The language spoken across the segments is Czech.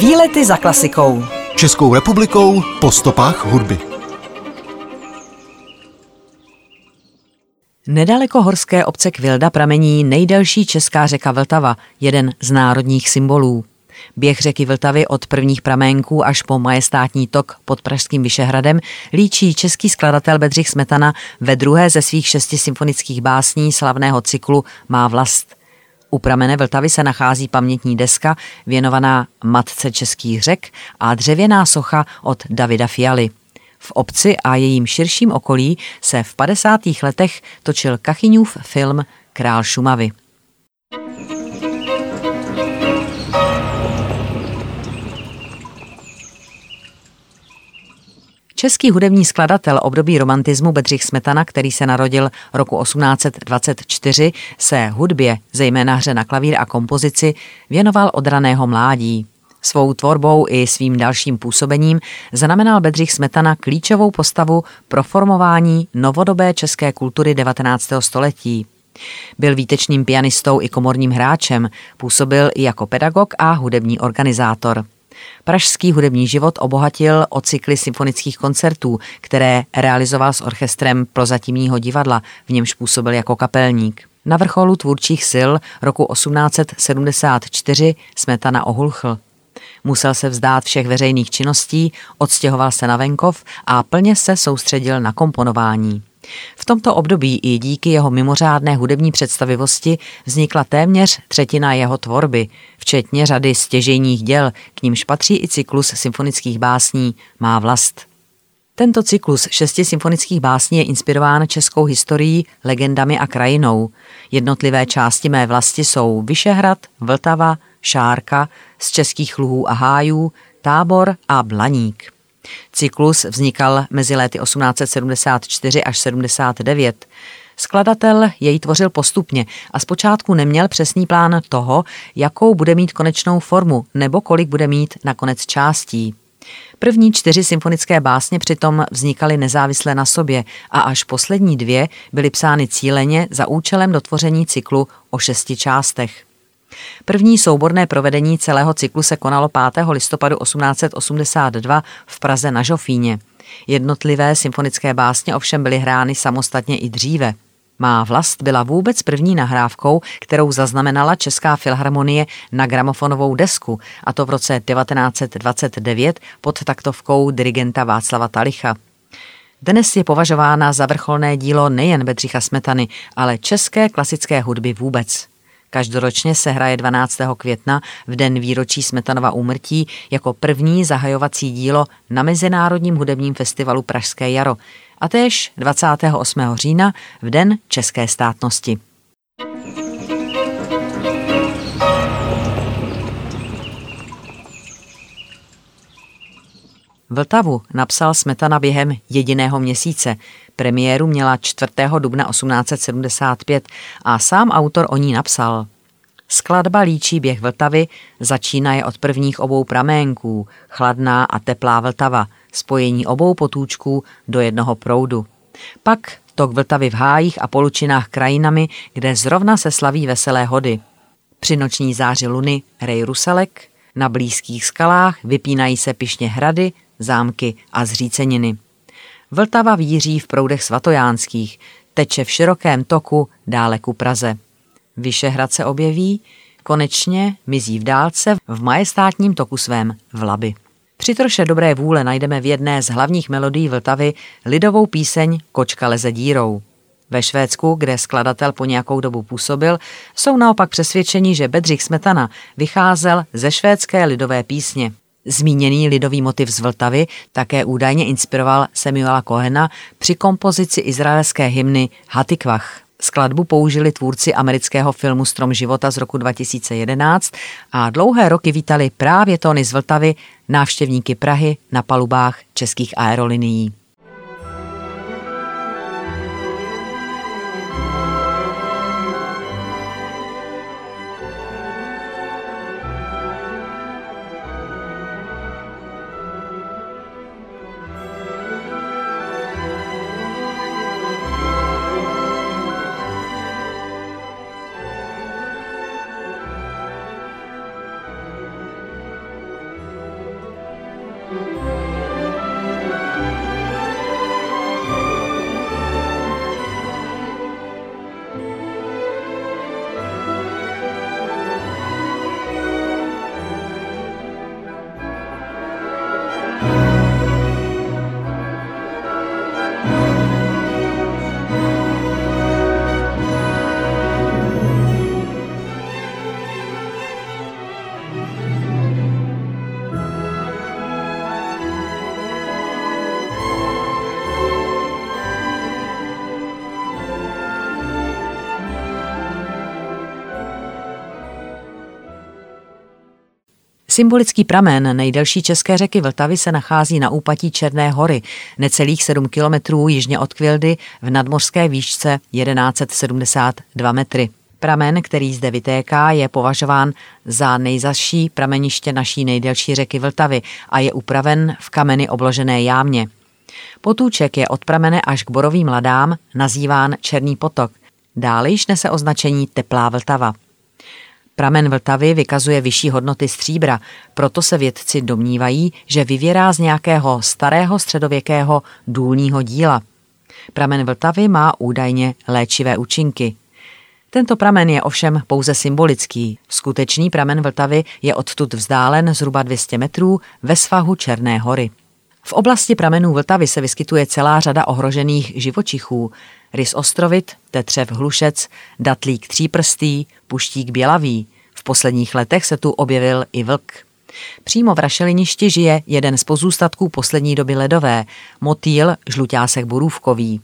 Výlety za klasikou. Českou republikou po stopách hudby. Nedaleko horské obce Kvilda pramení nejdelší česká řeka Vltava, jeden z národních symbolů. Běh řeky Vltavy od prvních pramenků až po majestátní tok pod Pražským Vyšehradem líčí český skladatel Bedřich Smetana ve druhé ze svých šesti symfonických básní slavného cyklu Má vlast. U pramene Vltavy se nachází pamětní deska věnovaná matce českých řek a dřevěná socha od Davida Fialy. V obci a jejím širším okolí se v 50. letech točil Kachyňův film Král Šumavy. Český hudební skladatel období romantismu Bedřich Smetana, který se narodil roku 1824, se hudbě, zejména hře na klavír a kompozici, věnoval od raného mládí. Svou tvorbou i svým dalším působením znamenal Bedřich Smetana klíčovou postavu pro formování novodobé české kultury 19. století. Byl výtečným pianistou i komorním hráčem, působil i jako pedagog a hudební organizátor. Pražský hudební život obohatil o cykly symfonických koncertů, které realizoval s orchestrem prozatímního divadla, v němž působil jako kapelník. Na vrcholu tvůrčích sil roku 1874 Smetana ohulchl. Musel se vzdát všech veřejných činností, odstěhoval se na venkov a plně se soustředil na komponování. V tomto období i díky jeho mimořádné hudební představivosti vznikla téměř třetina jeho tvorby, včetně řady stěžejních děl, k nímž patří i cyklus symfonických básní Má vlast. Tento cyklus šesti symfonických básní je inspirován českou historií, legendami a krajinou. Jednotlivé části mé vlasti jsou Vyšehrad, Vltava, Šárka, z českých luhů a hájů, Tábor a Blaník. Cyklus vznikal mezi léty 1874 až 79. Skladatel jej tvořil postupně a zpočátku neměl přesný plán toho, jakou bude mít konečnou formu nebo kolik bude mít nakonec částí. První čtyři symfonické básně přitom vznikaly nezávisle na sobě a až poslední dvě byly psány cíleně za účelem dotvoření cyklu o šesti částech. První souborné provedení celého cyklu se konalo 5. listopadu 1882 v Praze na Žofíně. Jednotlivé symfonické básně ovšem byly hrány samostatně i dříve. Má vlast byla vůbec první nahrávkou, kterou zaznamenala Česká filharmonie na gramofonovou desku, a to v roce 1929 pod taktovkou dirigenta Václava Talicha. Dnes je považována za vrcholné dílo nejen Bedřicha Smetany, ale české klasické hudby vůbec. Každoročně se hraje 12. května v den výročí Smetanova úmrtí jako první zahajovací dílo na Mezinárodním hudebním festivalu Pražské jaro a též 28. října v den české státnosti. Vltavu napsal Smetana během jediného měsíce. Premiéru měla 4. dubna 1875 a sám autor o ní napsal. Skladba líčí běh Vltavy, začínaje od prvních obou praménků, chladná a teplá Vltava, spojení obou potůčků do jednoho proudu. Pak tok Vltavy v hájích a polučinách krajinami, kde zrovna se slaví veselé hody. Při noční záři luny hrej ruselek, na blízkých skalách vypínají se pišně hrady, zámky a zříceniny. Vltava víří v proudech svatojánských, teče v širokém toku dále ku Praze. Vyšehrad se objeví, konečně mizí v dálce v majestátním toku svém v Laby. Při troše dobré vůle najdeme v jedné z hlavních melodií Vltavy lidovou píseň Kočka leze dírou. Ve Švédsku, kde skladatel po nějakou dobu působil, jsou naopak přesvědčeni, že Bedřich Smetana vycházel ze švédské lidové písně. Zmíněný lidový motiv z Vltavy také údajně inspiroval Samuela Kohena při kompozici izraelské hymny Hatikvach. Skladbu použili tvůrci amerického filmu Strom života z roku 2011 a dlouhé roky vítali právě tóny z Vltavy návštěvníky Prahy na palubách českých aerolinií. Symbolický pramen nejdelší české řeky Vltavy se nachází na úpatí Černé hory, necelých 7 kilometrů jižně od Kvildy v nadmořské výšce 1172 metry. Pramen, který zde vytéká, je považován za nejzaší prameniště naší nejdelší řeky Vltavy a je upraven v kameny obložené jámě. Potůček je od pramene až k borovým ladám nazýván Černý potok. Dále již nese označení Teplá Vltava. Pramen Vltavy vykazuje vyšší hodnoty stříbra, proto se vědci domnívají, že vyvěrá z nějakého starého středověkého důlního díla. Pramen Vltavy má údajně léčivé účinky. Tento pramen je ovšem pouze symbolický. Skutečný pramen Vltavy je odtud vzdálen zhruba 200 metrů ve svahu Černé hory. V oblasti pramenů Vltavy se vyskytuje celá řada ohrožených živočichů. Rys ostrovit, tetřev hlušec, datlík tříprstý, puštík bělavý. V posledních letech se tu objevil i vlk. Přímo v rašeliništi žije jeden z pozůstatků poslední doby ledové, motýl žluťásek borůvkový.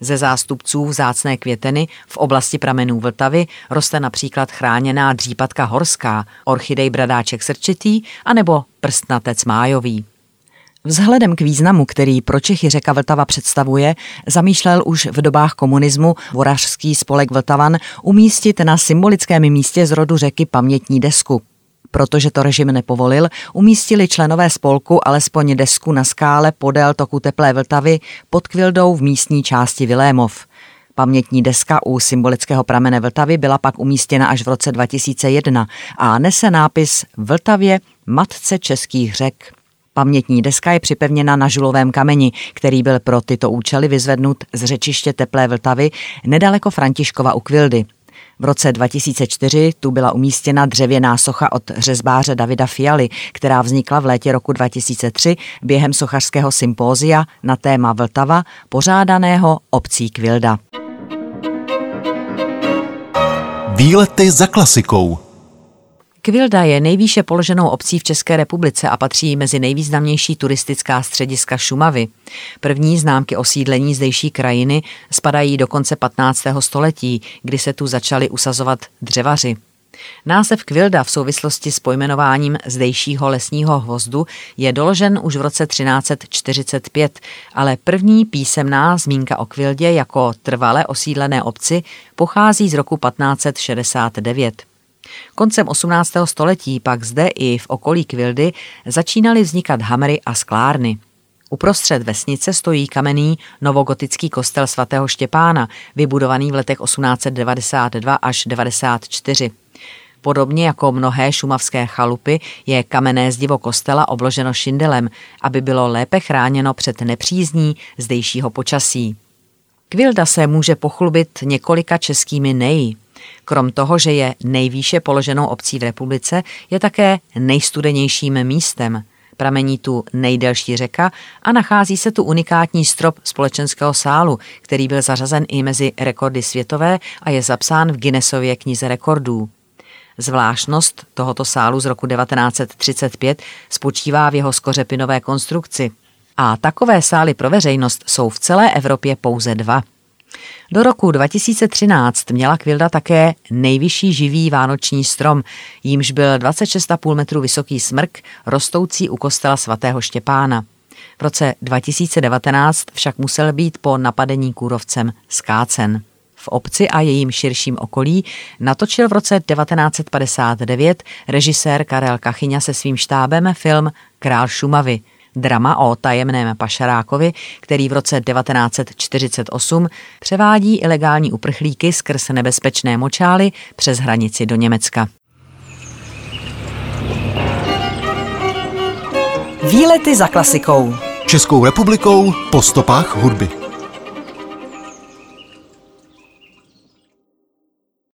Ze zástupců vzácné květeny v oblasti pramenů Vltavy roste například chráněná dřípatka horská, orchidej bradáček srčitý anebo prstnatec májový. Vzhledem k významu, který pro Čechy řeka Vltava představuje, zamýšlel už v dobách komunismu vorařský spolek Vltavan umístit na symbolickém místě z rodu řeky pamětní desku. Protože to režim nepovolil, umístili členové spolku alespoň desku na skále podél toku Teplé Vltavy pod kvildou v místní části Vilémov. Pamětní deska u symbolického pramene Vltavy byla pak umístěna až v roce 2001 a nese nápis Vltavě matce českých řek. Pamětní deska je připevněna na žulovém kameni, který byl pro tyto účely vyzvednut z řečiště Teplé Vltavy nedaleko Františkova u Kvildy. V roce 2004 tu byla umístěna dřevěná socha od řezbáře Davida Fialy, která vznikla v létě roku 2003 během sochařského sympózia na téma Vltava, pořádaného obcí Kvilda. Výlety za klasikou. Kvilda je nejvýše položenou obcí v České republice a patří mezi nejvýznamnější turistická střediska Šumavy. První známky osídlení zdejší krajiny spadají do konce 15. století, kdy se tu začali usazovat dřevaři. Název Kvilda v souvislosti s pojmenováním zdejšího lesního hvozdu je doložen už v roce 1345, ale první písemná zmínka o Kvildě jako trvale osídlené obci pochází z roku 1569. Koncem 18. století pak zde i v okolí Kvildy začínaly vznikat hamry a sklárny. Uprostřed vesnice stojí kamenný novogotický kostel svatého Štěpána, vybudovaný v letech 1892 až 94. Podobně jako mnohé šumavské chalupy je kamenné zdivo kostela obloženo šindelem, aby bylo lépe chráněno před nepřízní zdejšího počasí. Kvilda se může pochlubit několika českými neji. Krom toho, že je nejvýše položenou obcí v republice, je také nejstudenějším místem. Pramení tu nejdelší řeka a nachází se tu unikátní strop společenského sálu, který byl zařazen i mezi rekordy světové a je zapsán v Guinnessově knize rekordů. Zvláštnost tohoto sálu z roku 1935 spočívá v jeho skořepinové konstrukci. A takové sály pro veřejnost jsou v celé Evropě pouze dva – do roku 2013 měla Kvilda také nejvyšší živý vánoční strom, jímž byl 26,5 metru vysoký smrk, rostoucí u kostela svatého Štěpána. V roce 2019 však musel být po napadení kůrovcem skácen. V obci a jejím širším okolí natočil v roce 1959 režisér Karel Kachyňa se svým štábem film Král Šumavy – drama o tajemném pašarákovi, který v roce 1948 převádí ilegální uprchlíky skrz nebezpečné močály přes hranici do Německa. Výlety za klasikou. Českou republikou po stopách hudby.